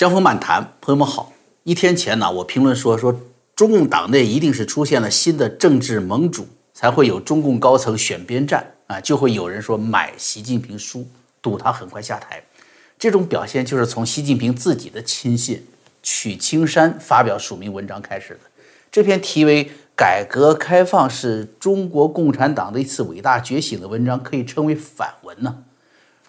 江峰漫谈，朋友们好。一天前呢，我评论说说中共党内一定是出现了新的政治盟主，才会有中共高层选边站啊，就会有人说买习近平书，赌他很快下台。这种表现就是从习近平自己的亲信曲青山发表署名文章开始的。这篇题为“改革开放是中国共产党的一次伟大觉醒”的文章，可以称为反文呢。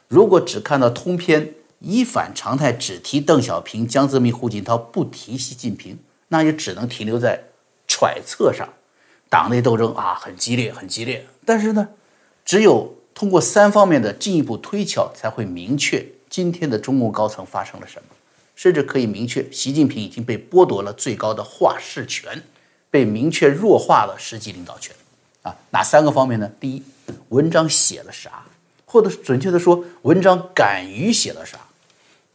如果只看到通篇。一反常态，只提邓小平、江泽民、胡锦涛，不提习近平，那也只能停留在揣测上。党内斗争啊，很激烈，很激烈。但是呢，只有通过三方面的进一步推敲，才会明确今天的中共高层发生了什么，甚至可以明确习近平已经被剥夺了最高的话事权，被明确弱化了实际领导权。啊，哪三个方面呢？第一，文章写了啥，或者准确的说，文章敢于写了啥。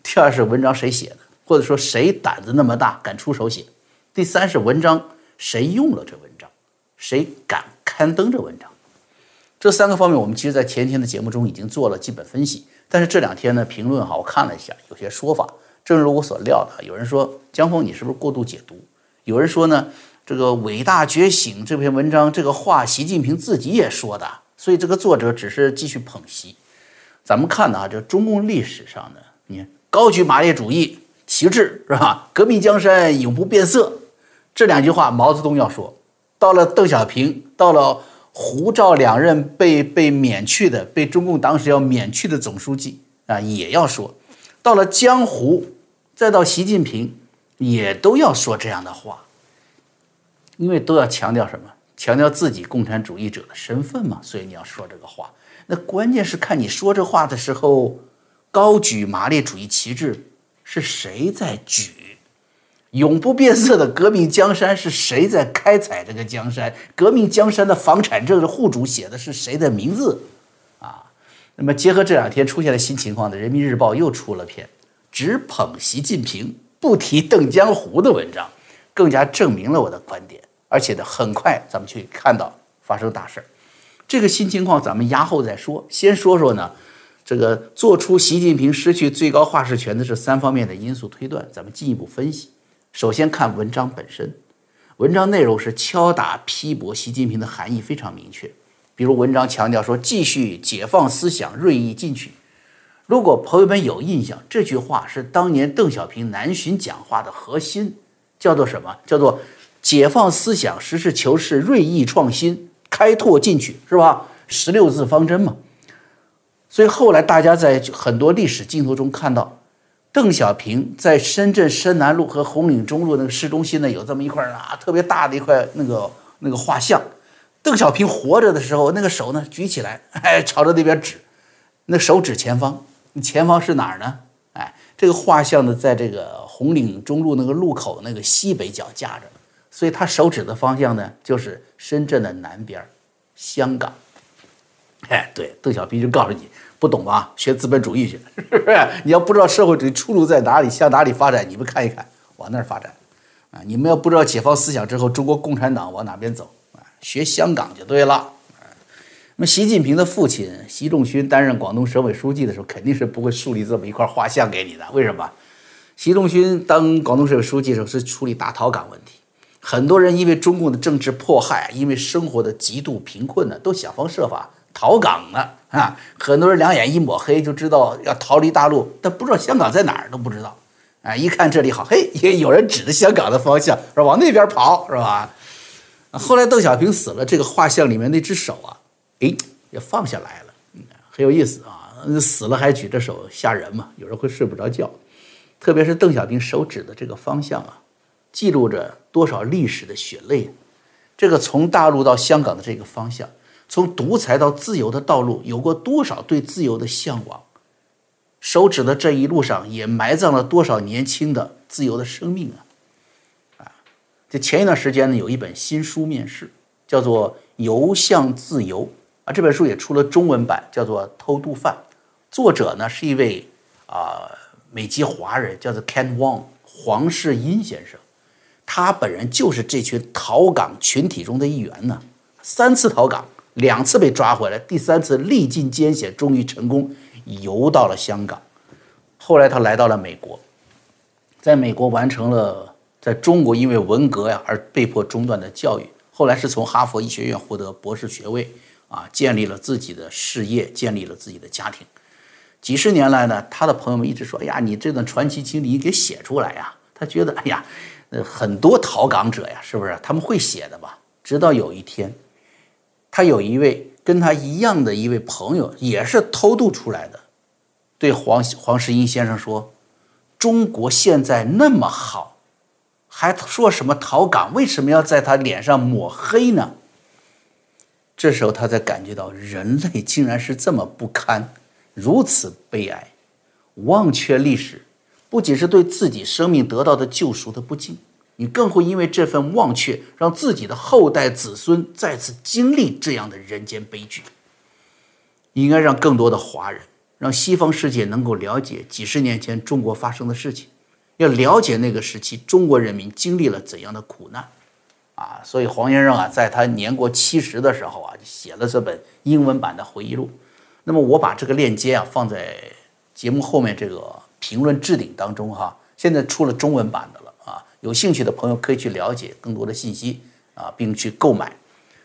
第二是文章谁写的，或者说谁胆子那么大敢出手写；第三是文章谁用了这文章，谁敢刊登这文章。这三个方面，我们其实在前天的节目中已经做了基本分析。但是这两天呢，评论哈，我看了一下，有些说法，正如我所料的，有人说江峰你是不是过度解读？有人说呢，这个伟大觉醒这篇文章，这个话习近平自己也说的，所以这个作者只是继续捧习。咱们看啊，这中共历史上呢，你看。高举马列主义旗帜是吧？革命江山永不变色，这两句话毛泽东要说。到了邓小平，到了胡赵两任被被免去的，被中共当时要免去的总书记啊，也要说。到了江湖，再到习近平，也都要说这样的话，因为都要强调什么？强调自己共产主义者的身份嘛。所以你要说这个话。那关键是看你说这话的时候。高举马列主义旗帜是谁在举？永不变色的革命江山是谁在开采这个江山？革命江山的房产证的户主写的是谁的名字？啊，那么结合这两天出现的新情况的，《人民日报》又出了篇只捧习近平不提邓江湖的文章，更加证明了我的观点。而且呢，很快咱们去看到发生大事儿。这个新情况咱们压后再说，先说说呢。这个做出习近平失去最高话事权的这三方面的因素推断，咱们进一步分析。首先看文章本身，文章内容是敲打批驳习近平的含义非常明确。比如文章强调说继续解放思想，锐意进取。如果朋友们有印象，这句话是当年邓小平南巡讲话的核心，叫做什么？叫做解放思想，实事求是，锐意创新，开拓进取，是吧？十六字方针嘛。所以后来大家在很多历史镜头中看到，邓小平在深圳深南路和红岭中路那个市中心呢，有这么一块啊特别大的一块那个那个画像。邓小平活着的时候，那个手呢举起来，哎，朝着那边指，那手指前方，前方是哪儿呢？哎，这个画像呢，在这个红岭中路那个路口那个西北角架着，所以他手指的方向呢，就是深圳的南边，香港。哎，对，邓小平就告诉你。不懂吧？学资本主义去，是不是？你要不知道社会主义出路在哪里，向哪里发展，你们看一看，往那儿发展，啊！你们要不知道解放思想之后，中国共产党往哪边走，啊，学香港就对了。那么，习近平的父亲习仲勋担任广东省委书记的时候，肯定是不会树立这么一块画像给你的。为什么？习仲勋当广东省委书记的时候是处理大逃港问题，很多人因为中共的政治迫害，因为生活的极度贫困呢，都想方设法。逃港呢啊！很多人两眼一抹黑，就知道要逃离大陆，但不知道香港在哪儿都不知道。啊，一看这里好，嘿，也 有人指着香港的方向，说往那边跑，是吧？后来邓小平死了，这个画像里面那只手啊，哎，也放下来了，很有意思啊。死了还举着手，吓人嘛，有人会睡不着觉。特别是邓小平手指的这个方向啊，记录着多少历史的血泪。这个从大陆到香港的这个方向。从独裁到自由的道路，有过多少对自由的向往？手指的这一路上，也埋葬了多少年轻的自由的生命啊！啊，这前一段时间呢，有一本新书面世，叫做《游向自由》啊，这本书也出了中文版，叫做《偷渡犯》，作者呢是一位啊美籍华人，叫做 Ken Wong 黄世英先生，他本人就是这群逃港群体中的一员呢，三次逃港。两次被抓回来，第三次历尽艰险，终于成功游到了香港。后来他来到了美国，在美国完成了在中国因为文革呀而被迫中断的教育，后来是从哈佛医学院获得博士学位，啊，建立了自己的事业，建立了自己的家庭。几十年来呢，他的朋友们一直说：“哎呀，你这段传奇经历你给写出来呀！”他觉得：“哎呀，呃，很多逃港者呀，是不是他们会写的吧？”直到有一天，他有一位跟他一样的一位朋友，也是偷渡出来的，对黄黄石英先生说。中国现在那么好，还说什么逃港？为什么要在他脸上抹黑呢？这时候他才感觉到人类竟然是这么不堪，如此悲哀，忘却历史，不仅是对自己生命得到的救赎的不敬，你更会因为这份忘却，让自己的后代子孙再次经历这样的人间悲剧。应该让更多的华人。让西方世界能够了解几十年前中国发生的事情，要了解那个时期中国人民经历了怎样的苦难，啊，所以黄先生啊，在他年过七十的时候啊，就写了这本英文版的回忆录。那么我把这个链接啊放在节目后面这个评论置顶当中哈。现在出了中文版的了，有兴趣的朋友可以去了解更多的信息啊，并去购买，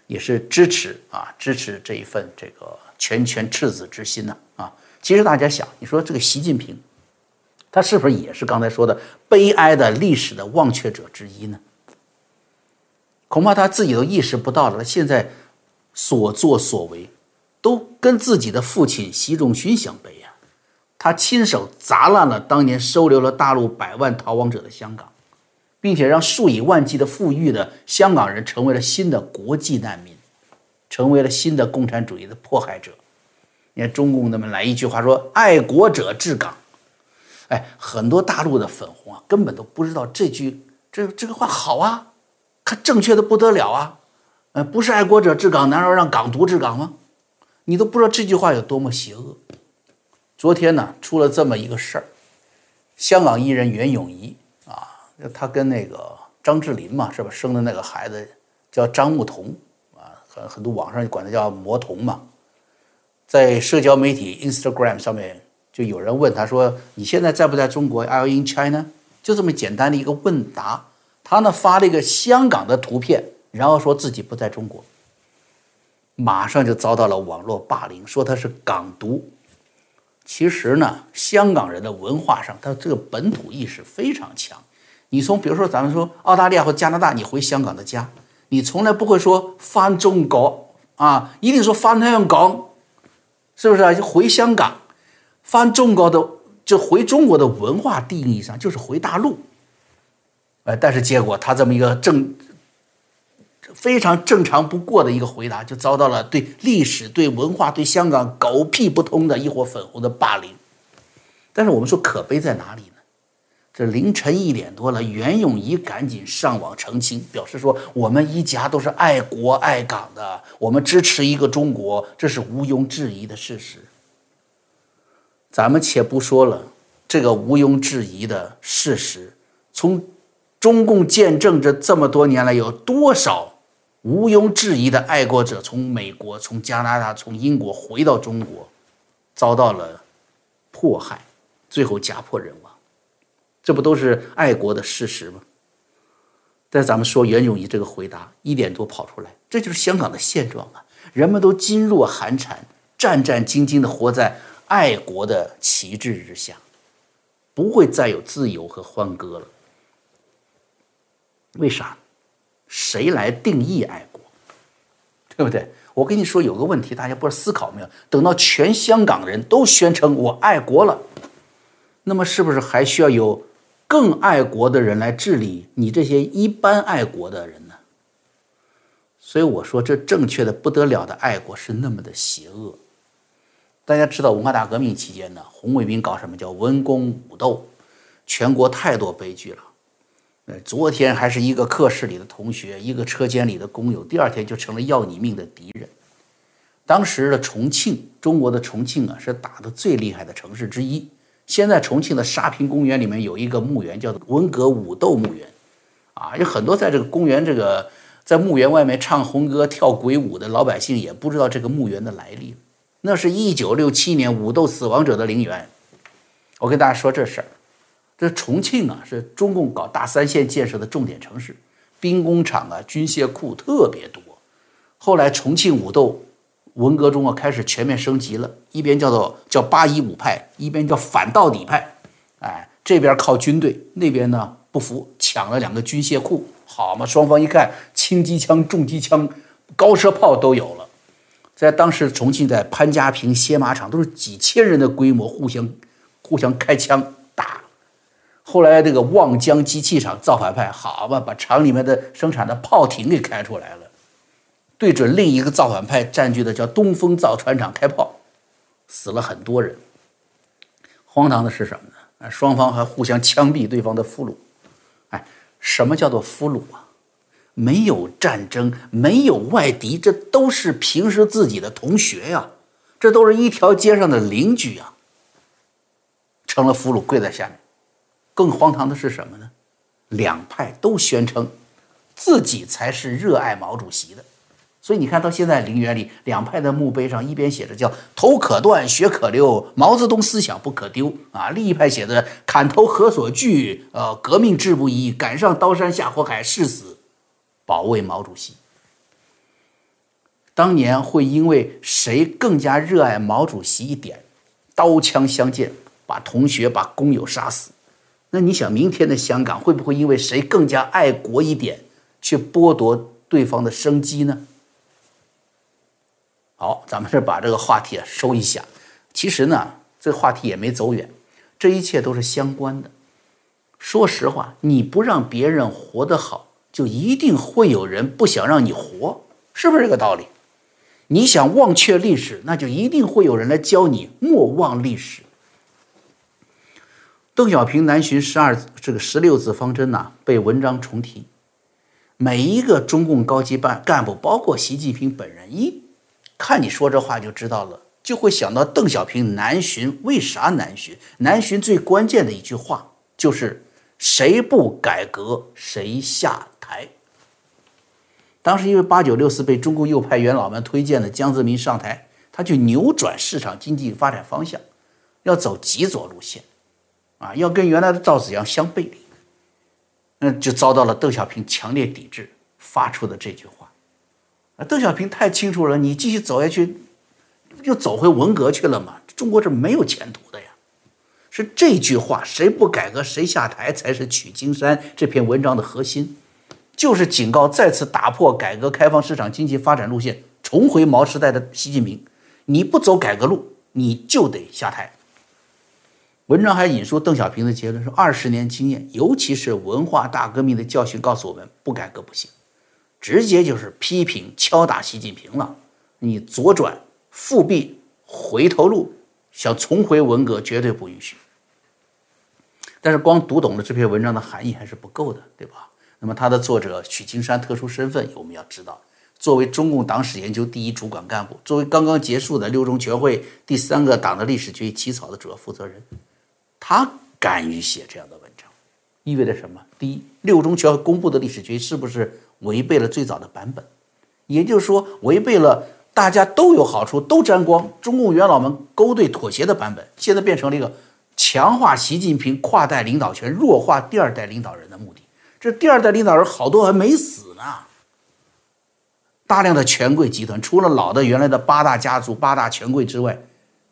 也是支持啊，支持这一份这个拳拳赤子之心呐啊。其实大家想，你说这个习近平，他是不是也是刚才说的悲哀的历史的忘却者之一呢？恐怕他自己都意识不到了，他现在所作所为，都跟自己的父亲习仲勋相背呀。他亲手砸烂了当年收留了大陆百万逃亡者的香港，并且让数以万计的富裕的香港人成为了新的国际难民，成为了新的共产主义的迫害者。你看中共那么来一句话说“爱国者治港”，哎，很多大陆的粉红啊，根本都不知道这句这这个话好啊，它正确的不得了啊，呃，不是爱国者治港，难道让港独治港吗？你都不知道这句话有多么邪恶。昨天呢，出了这么一个事儿，香港艺人袁咏仪，他跟那个张智霖嘛，是吧，生的那个孩子叫张牧童啊，很很多网上管他叫魔童嘛。在社交媒体 Instagram 上面，就有人问他说：“你现在在不在中国？Are you in China？” 就这么简单的一个问答，他呢发了一个香港的图片，然后说自己不在中国，马上就遭到了网络霸凌，说他是港独。其实呢，香港人的文化上，他这个本土意识非常强。你从比如说咱们说澳大利亚或加拿大，你回香港的家，你从来不会说翻中国啊，一定说翻香港。是不是啊？就回香港，翻中国的，就回中国的文化定义上就是回大陆。哎，但是结果他这么一个正非常正常不过的一个回答，就遭到了对历史、对文化、对香港狗屁不通的一伙粉红的霸凌。但是我们说可悲在哪里呢？这凌晨一点多了，袁咏仪赶紧上网澄清，表示说我们一家都是爱国爱港的，我们支持一个中国，这是毋庸置疑的事实。咱们且不说了，这个毋庸置疑的事实，从中共建政这这么多年来，有多少毋庸置疑的爱国者从美国、从加拿大、从英国回到中国，遭到了迫害，最后家破人亡。这不都是爱国的事实吗？但咱们说袁咏仪这个回答一点多跑出来，这就是香港的现状啊！人们都噤若寒蝉，战战兢兢地活在爱国的旗帜之下，不会再有自由和欢歌了。为啥？谁来定义爱国？对不对？我跟你说，有个问题，大家不知道思考没有？等到全香港人都宣称我爱国了，那么是不是还需要有？更爱国的人来治理你这些一般爱国的人呢？所以我说，这正确的不得了的爱国是那么的邪恶。大家知道，文化大革命期间呢，红卫兵搞什么叫文攻武斗，全国太多悲剧了。呃，昨天还是一个课室里的同学，一个车间里的工友，第二天就成了要你命的敌人。当时的重庆，中国的重庆啊，是打的最厉害的城市之一。现在重庆的沙坪公园里面有一个墓园，叫做文革武斗墓园，啊，有很多在这个公园这个在墓园外面唱红歌、跳鬼舞的老百姓也不知道这个墓园的来历。那是一九六七年武斗死亡者的陵园。我跟大家说这事儿，这重庆啊，是中共搞大三线建设的重点城市，兵工厂啊、军械库特别多。后来重庆武斗，文革中啊开始全面升级了，一边叫做叫八一五派，一边叫反到底派。哎，这边靠军队，那边呢不服，抢了两个军械库。好嘛，双方一看，轻机枪、重机枪、高射炮都有了。在当时重庆，在潘家坪歇马场都是几千人的规模，互相互相开枪打。后来这个望江机器厂造反派，好吧，把厂里面的生产的炮艇给开出来了，对准另一个造反派占据的叫东风造船厂开炮，死了很多人。荒唐的是什么呢？啊，双方还互相枪毙对方的俘虏。哎，什么叫做俘虏啊？没有战争，没有外敌，这都是平时自己的同学呀，这都是一条街上的邻居呀。成了俘虏，跪在下面。更荒唐的是什么呢？两派都宣称自己才是热爱毛主席的，所以你看到现在陵园里两派的墓碑上一边写着叫“头可断，血可流，毛泽东思想不可丢”啊，另一派写的“砍头何所惧，呃，革命志不移，赶上刀山下火海，誓死保卫毛主席”。当年会因为谁更加热爱毛主席一点，刀枪相见，把同学、把工友杀死。那你想，明天的香港会不会因为谁更加爱国一点，去剥夺对方的生机呢？好，咱们这把这个话题啊收一下。其实呢，这话题也没走远，这一切都是相关的。说实话，你不让别人活得好，就一定会有人不想让你活，是不是这个道理？你想忘却历史，那就一定会有人来教你莫忘历史。邓小平南巡十二这个十六字方针呐，被文章重提。每一个中共高级办干部，包括习近平本人，一看你说这话就知道了，就会想到邓小平南巡为啥南巡？南巡最关键的一句话就是“谁不改革谁下台”。当时因为八九六四被中共右派元老们推荐的江泽民上台，他就扭转市场经济发展方向，要走极左路线。啊，要跟原来的赵紫阳相背离，嗯，就遭到了邓小平强烈抵制，发出的这句话。邓小平太清楚了，你继续走下去，又走回文革去了嘛？中国是没有前途的呀。是这句话，谁不改革谁下台，才是取经山这篇文章的核心，就是警告再次打破改革开放市场经济发展路线，重回毛时代的习近平，你不走改革路，你就得下台。文章还引述邓小平的结论说：“二十年经验，尤其是文化大革命的教训，告诉我们不改革不行。”直接就是批评、敲打习近平了。你左转、复辟、回头路，想重回文革，绝对不允许。但是光读懂了这篇文章的含义还是不够的，对吧？那么他的作者许金山特殊身份，我们要知道，作为中共党史研究第一主管干部，作为刚刚结束的六中全会第三个党的历史决议起草的主要负责人。他敢于写这样的，意味着什么？第一，六中全会公布的历史决议是不是违背了最早的版本？也就是说，违背了大家都有好处、都沾光、中共元老们勾兑妥协的版本，现在变成了一个强化习近平跨代领导权、弱化第二代领导人的目的。这第二代领导人好多还没死呢，大量的权贵集团，除了老的原来的八大家族、八大权贵之外。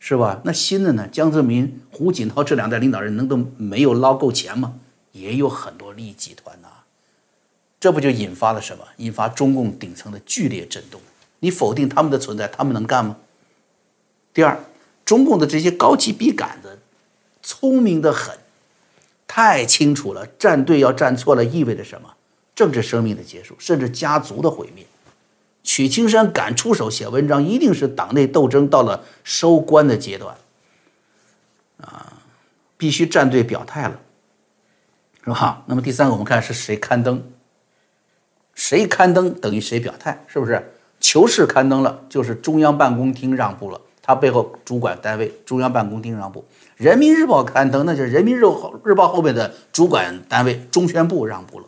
是吧？那新的呢？江泽民、胡锦涛这两代领导人，能都没有捞够钱吗？也有很多利益集团呐，这不就引发了什么？引发中共顶层的剧烈震动。你否定他们的存在，他们能干吗？第二，中共的这些高级笔杆子，聪明的很，太清楚了，站队要站错了，意味着什么？政治生命的结束，甚至家族的毁灭。许青山敢出手写文章，一定是党内斗争到了收官的阶段，啊，必须站队表态了，是吧？那么第三个，我们看是谁刊登，谁刊登等于谁表态，是不是？求是刊登了，就是中央办公厅让步了，他背后主管单位中央办公厅让步；人民日报刊登，那就是人民日日报后面的主管单位中宣部让步了，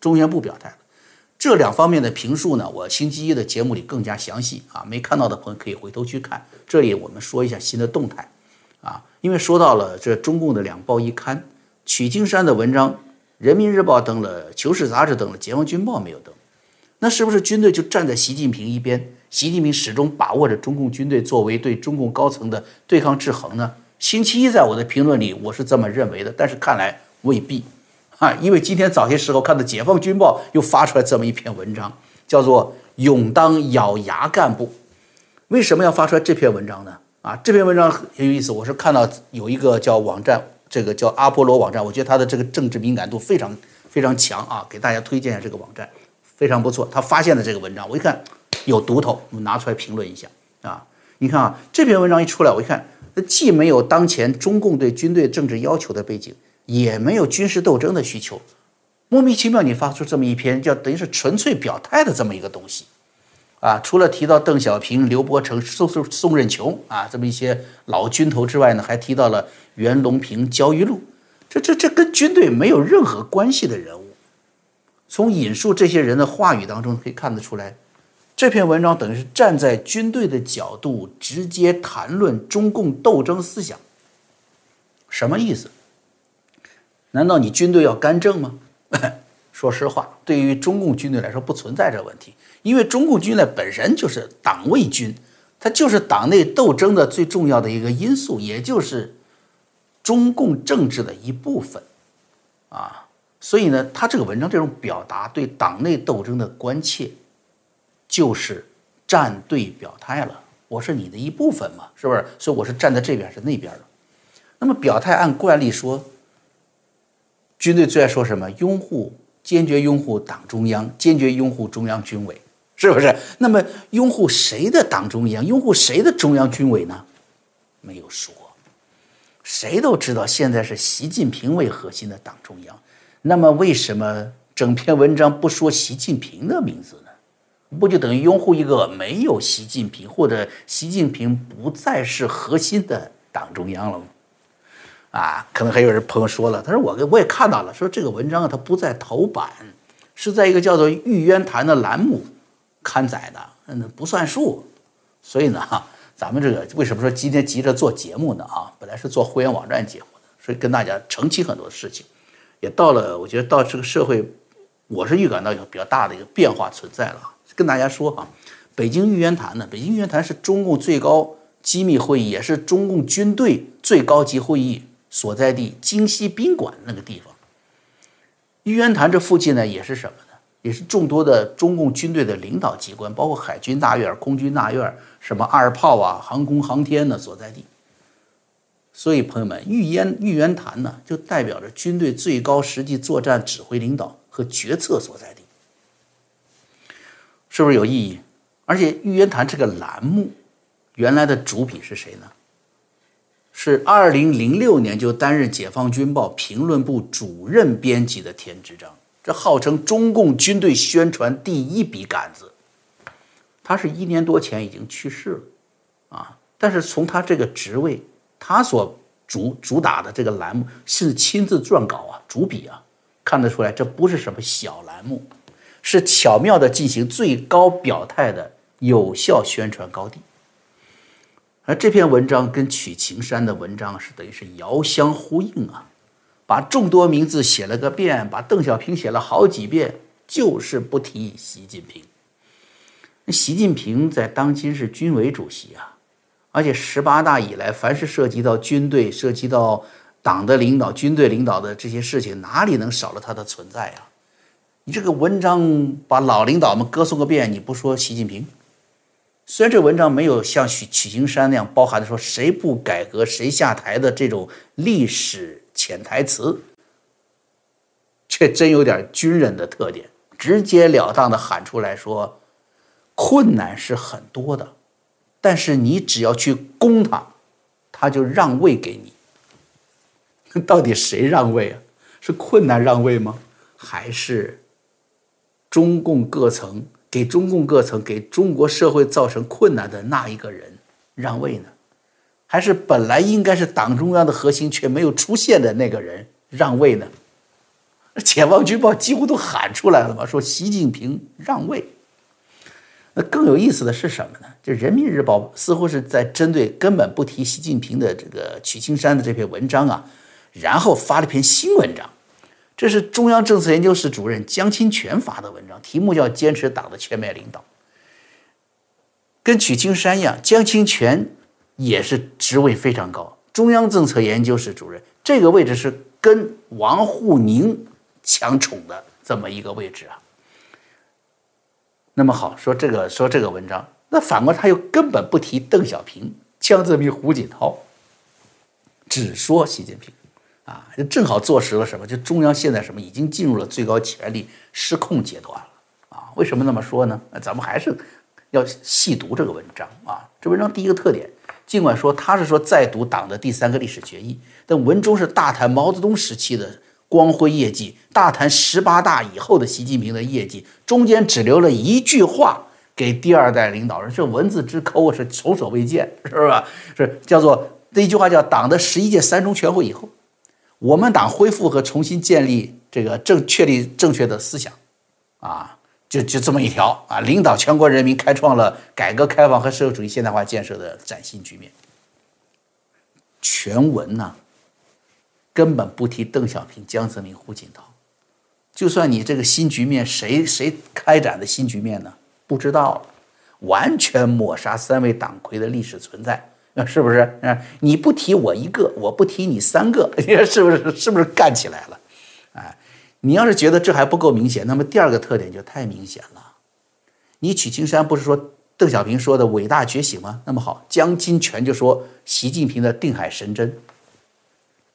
中宣部表态了。这两方面的评述呢，我星期一的节目里更加详细啊，没看到的朋友可以回头去看。这里我们说一下新的动态，啊，因为说到了这中共的两报一刊，曲青山的文章，《人民日报》登了，《求是》杂志登了，《解放军报》没有登。那是不是军队就站在习近平一边？习近平始终把握着中共军队作为对中共高层的对抗制衡呢？星期一在我的评论里，我是这么认为的，但是看来未必啊，因为今天早些时候看到《解放军报》又发出来这么一篇文章，叫做“勇当咬牙干部”。为什么要发出来这篇文章呢？啊，这篇文章很有意思，我是看到有一个叫网站，这个叫阿波罗网站，我觉得它的这个政治敏感度非常非常强啊，给大家推荐一下这个网站，非常不错。他发现的这个文章，我一看有读头，我们拿出来评论一下啊。你看啊，这篇文章一出来，我一看。那既没有当前中共对军队政治要求的背景，也没有军事斗争的需求，莫名其妙你发出这么一篇叫等于是纯粹表态的这么一个东西，啊，除了提到邓小平、刘伯承、宋宋宋任穷啊这么一些老军头之外呢，还提到了袁隆平、焦裕禄，这这这跟军队没有任何关系的人物，从引述这些人的话语当中可以看得出来。这篇文章等于是站在军队的角度，直接谈论中共斗争思想，什么意思？难道你军队要干政吗？说实话，对于中共军队来说不存在这问题，因为中共军队本身就是党卫军，它就是党内斗争的最重要的一个因素，也就是中共政治的一部分啊。所以呢，他这个文章这种表达对党内斗争的关切。就是站队表态了，我是你的一部分嘛，是不是？所以我是站在这边，是那边的。那么表态按惯例说，军队最爱说什么？拥护，坚决拥护党中央，坚决拥护中央军委，是不是？那么拥护谁的党中央？拥护谁的中央军委呢？没有说，谁都知道现在是习近平为核心的党中央。那么为什么整篇文章不说习近平的名字呢？不就等于拥护一个没有习近平或者习近平不再是核心的党中央了吗？啊，可能还有人朋友说了，他说我我也看到了，说这个文章啊，它不在头版，是在一个叫做《玉渊潭》的栏目刊载的，那不算数。所以呢，哈，咱们这个为什么说今天急着做节目呢？啊，本来是做会员网站节目的，所以跟大家澄清很多事情，也到了，我觉得到这个社会，我是预感到有比较大的一个变化存在了。跟大家说啊，北京玉渊潭呢，北京玉渊潭是中共最高机密会议，也是中共军队最高级会议所在地，京西宾馆那个地方。玉渊潭这附近呢，也是什么呢？也是众多的中共军队的领导机关，包括海军大院、空军大院，什么二炮啊、航空航天的所在地。所以，朋友们，玉渊玉渊潭呢，就代表着军队最高实际作战指挥领导和决策所在地。是不是有意义？而且玉渊潭这个栏目，原来的主笔是谁呢？是二零零六年就担任《解放军报》评论部主任编辑的田志章，这号称中共军队宣传第一笔杆子。他是一年多前已经去世了，啊！但是从他这个职位，他所主主打的这个栏目是亲自撰稿啊，主笔啊，看得出来这不是什么小栏目。是巧妙的进行最高表态的有效宣传高地，而这篇文章跟曲晴山的文章是等于是遥相呼应啊，把众多名字写了个遍，把邓小平写了好几遍，就是不提习近平。习近平在当今是军委主席啊，而且十八大以来，凡是涉及到军队、涉及到党的领导、军队领导的这些事情，哪里能少了他的存在呀？你这个文章把老领导们歌颂个遍，你不说习近平？虽然这文章没有像许曲青山那样包含的说谁不改革谁下台的这种历史潜台词，却真有点军人的特点，直截了当的喊出来说：困难是很多的，但是你只要去攻他，他就让位给你。到底谁让位啊？是困难让位吗？还是？中共各层给中共各层给中国社会造成困难的那一个人让位呢，还是本来应该是党中央的核心却没有出现的那个人让位呢？解放军报几乎都喊出来了嘛，说习近平让位。那更有意思的是什么呢？这人民日报似乎是在针对根本不提习近平的这个曲青山的这篇文章啊，然后发了篇新文章，这是中央政策研究室主任江清泉发的文章，题目叫《坚持党的全面领导》。跟曲青山一样，江清泉也是职位非常高，中央政策研究室主任，这个位置是跟王沪宁抢宠的这么一个位置啊。那么好，说这个说这个文章，那反过他又根本不提邓小平、江泽民、胡锦涛，只说习近平，啊，就正好坐实了什么？就中央现在什么已经进入了最高权力失控阶段了啊？为什么那么说呢？咱们还是。要细读这个文章啊，这文章第一个特点，尽管说他是说再读党的第三个历史决议，但文中是大谈毛泽东时期的光辉业绩，大谈十八大以后的习近平的业绩，中间只留了一句话给第二代领导人，这文字之抠是从所未见，是吧？是叫做那一句话叫党的十一届三中全会以后，我们党恢复和重新建立这个正确立正确的思想，啊。就就这么一条啊，领导全国人民开创了改革开放和社会主义现代化建设的崭新局面。全文呢，根本不提邓小平、江泽民、胡锦涛。就算你这个新局面谁谁开展的新局面呢？不知道了，完全抹杀三位党魁的历史存在，那是不是？啊，你不提我一个，我不提你三个，你说是不是？是不是干起来了？哎。你要是觉得这还不够明显，那么第二个特点就太明显了。你曲青山不是说邓小平说的伟大觉醒吗？那么好，江金泉就说习近平的定海神针，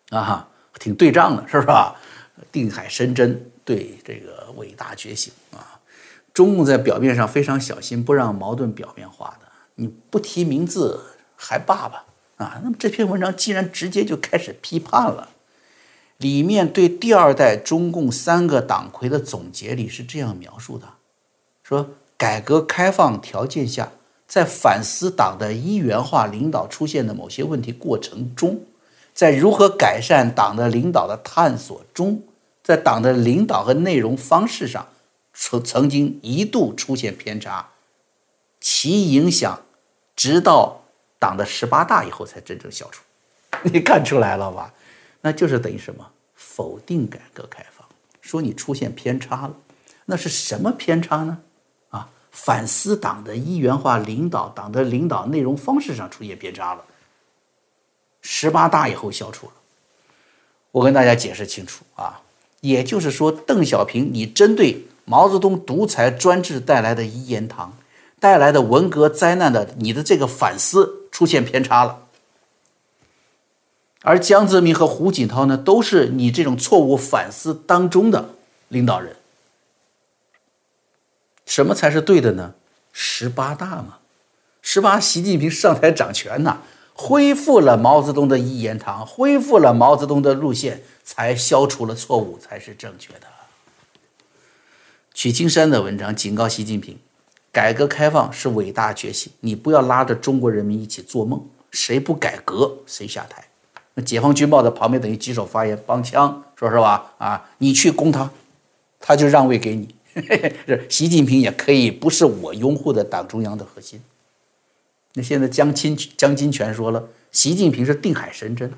啊，挺对仗的，是吧？定海神针对这个伟大觉醒啊，中共在表面上非常小心，不让矛盾表面化的，你不提名字还罢吧？啊，那么这篇文章既然直接就开始批判了。里面对第二代中共三个党魁的总结里是这样描述的：说改革开放条件下，在反思党的一元化领导出现的某些问题过程中，在如何改善党的领导的探索中，在党的领导和内容方式上，曾曾经一度出现偏差，其影响直到党的十八大以后才真正消除。你看出来了吧？那就是等于什么？否定改革开放，说你出现偏差了。那是什么偏差呢？啊，反思党的一元化领导，党的领导内容方式上出现偏差了。十八大以后消除了。我跟大家解释清楚啊，也就是说，邓小平，你针对毛泽东独裁专制带来的一言堂，带来的文革灾难的你的这个反思出现偏差了。而江泽民和胡锦涛呢，都是你这种错误反思当中的领导人。什么才是对的呢？十八大嘛，十八，习近平上台掌权呐，恢复了毛泽东的一言堂，恢复了毛泽东的路线，才消除了错误，才是正确的。曲青山的文章警告习近平，改革开放是伟大觉醒，你不要拉着中国人民一起做梦，谁不改革谁下台。那解放军报在旁边等于举手发言帮腔，说是吧？啊，你去攻他，他就让位给你。是习近平也可以不是我拥护的党中央的核心。那现在江金江金泉说了，习近平是定海神针，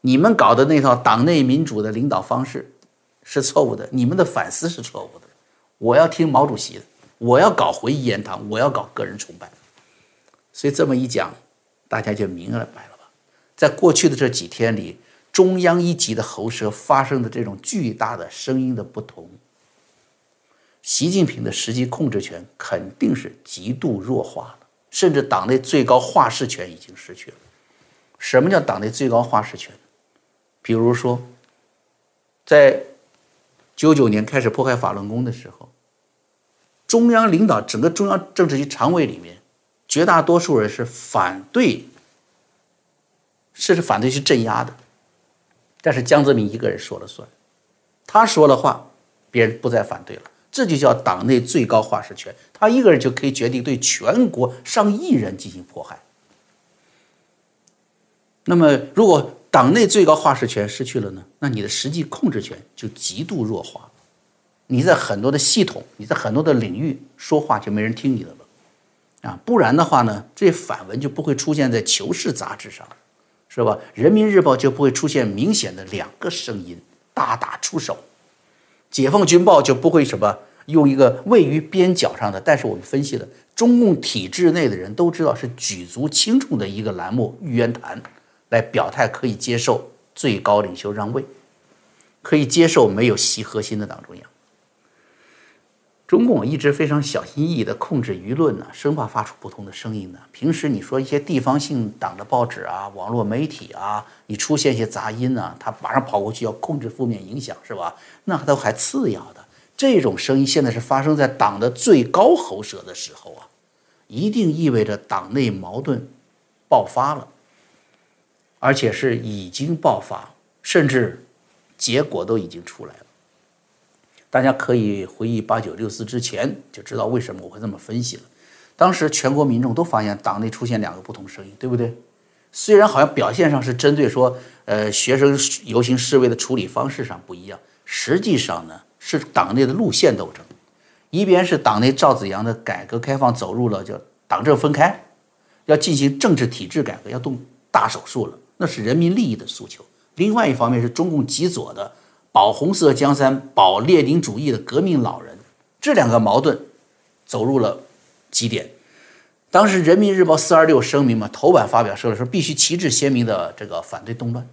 你们搞的那套党内民主的领导方式是错误的，你们的反思是错误的。我要听毛主席的，我要搞回一言堂，我要搞个人崇拜。所以这么一讲，大家就明白了吧。在过去的这几天里，中央一级的喉舌发生的这种巨大的声音的不同，习近平的实际控制权肯定是极度弱化了，甚至党内最高话事权已经失去了。什么叫党内最高话事权？比如说，在九九年开始破坏法轮功的时候，中央领导整个中央政治局常委里面，绝大多数人是反对。是是反对去镇压的，但是江泽民一个人说了算，他说了话，别人不再反对了，这就叫党内最高话事权，他一个人就可以决定对全国上亿人进行迫害。那么，如果党内最高话事权失去了呢？那你的实际控制权就极度弱化，你在很多的系统，你在很多的领域说话就没人听你的了，啊，不然的话呢，这反文就不会出现在《求是》杂志上。是吧？人民日报就不会出现明显的两个声音大打出手，解放军报就不会什么用一个位于边角上的，但是我们分析了中共体制内的人都知道是举足轻重的一个栏目玉渊潭，来表态可以接受最高领袖让位，可以接受没有习核心的党中央。中共一直非常小心翼翼地控制舆论呢，生怕发出不同的声音呢。平时你说一些地方性党的报纸啊、网络媒体啊，你出现一些杂音呢，他马上跑过去要控制负面影响，是吧？那都还次要的。这种声音现在是发生在党的最高喉舌的时候啊，一定意味着党内矛盾爆发了，而且是已经爆发，甚至结果都已经出来了。大家可以回忆八九六四之前，就知道为什么我会这么分析了。当时全国民众都发现党内出现两个不同声音，对不对？虽然好像表现上是针对说，呃，学生游行示威的处理方式上不一样，实际上呢是党内的路线斗争。一边是党内赵子阳的改革开放走入了叫党政分开，要进行政治体制改革，要动大手术了，那是人民利益的诉求。另外一方面是中共极左的。保红色江山、保列宁主义的革命老人，这两个矛盾走入了极点。当时《人民日报》四二六声明嘛，头版发表说了说必须旗帜鲜明的这个反对动乱。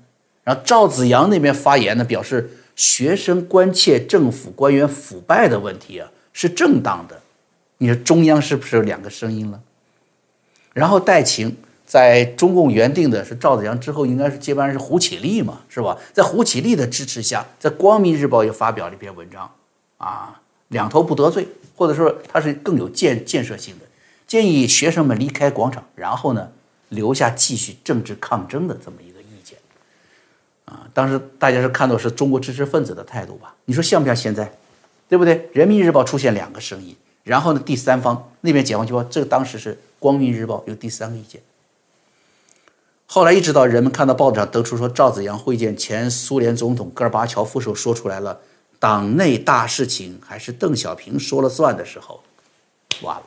然后赵子阳那边发言呢，表示学生关切政府官员腐败的问题啊是正当的。你说中央是不是有两个声音了？然后戴晴。在中共原定的是赵子阳之后，应该是接班人是胡启立嘛，是吧？在胡启立的支持下，在《光明日报》又发表了一篇文章，啊，两头不得罪，或者说他是更有建建设性的，建议学生们离开广场，然后呢留下继续政治抗争的这么一个意见，啊，当时大家是看到是中国知识分子的态度吧？你说像不像现在，对不对？《人民日报》出现两个声音，然后呢第三方那边解放军报，这个当时是《光明日报》有第三个意见。后来一直到人们看到报纸上得出说赵子阳会见前苏联总统戈尔巴乔夫时候说出来了，党内大事情还是邓小平说了算的时候，完了，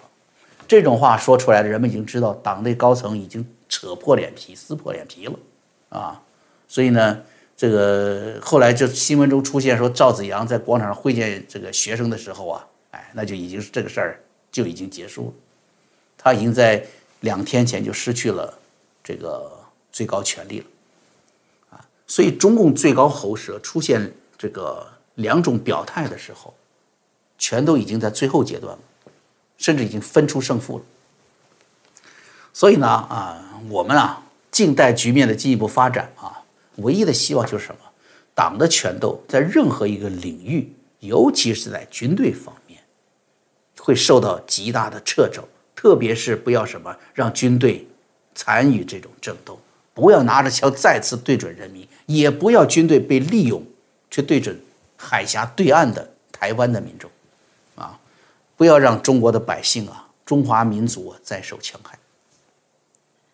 这种话说出来的人们已经知道党内高层已经扯破脸皮撕破脸皮了啊，所以呢，这个后来就新闻中出现说赵子阳在广场上会见这个学生的时候啊，哎，那就已经是这个事儿就已经结束了，他已经在两天前就失去了这个。最高权力了，啊，所以中共最高喉舌出现这个两种表态的时候，全都已经在最后阶段了，甚至已经分出胜负了。所以呢，啊，我们啊，静待局面的进一步发展啊，唯一的希望就是什么？党的权斗在任何一个领域，尤其是在军队方面，会受到极大的掣肘，特别是不要什么让军队参与这种争斗。不要拿着枪再次对准人民，也不要军队被利用去对准海峡对岸的台湾的民众，啊，不要让中国的百姓啊，中华民族啊再受戕害。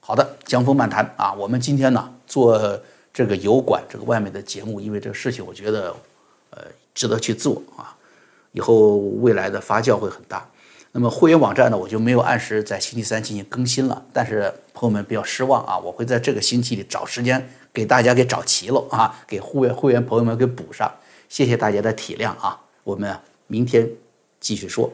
好的，江峰漫谈啊，我们今天呢做这个油管这个外面的节目，因为这个事情我觉得呃值得去做啊，以后未来的发酵会很大。那么会员网站呢，我就没有按时在星期三进行更新了。但是朋友们不要失望啊，我会在这个星期里找时间给大家给找齐了啊，给会员会员朋友们给补上。谢谢大家的体谅啊，我们明天继续说。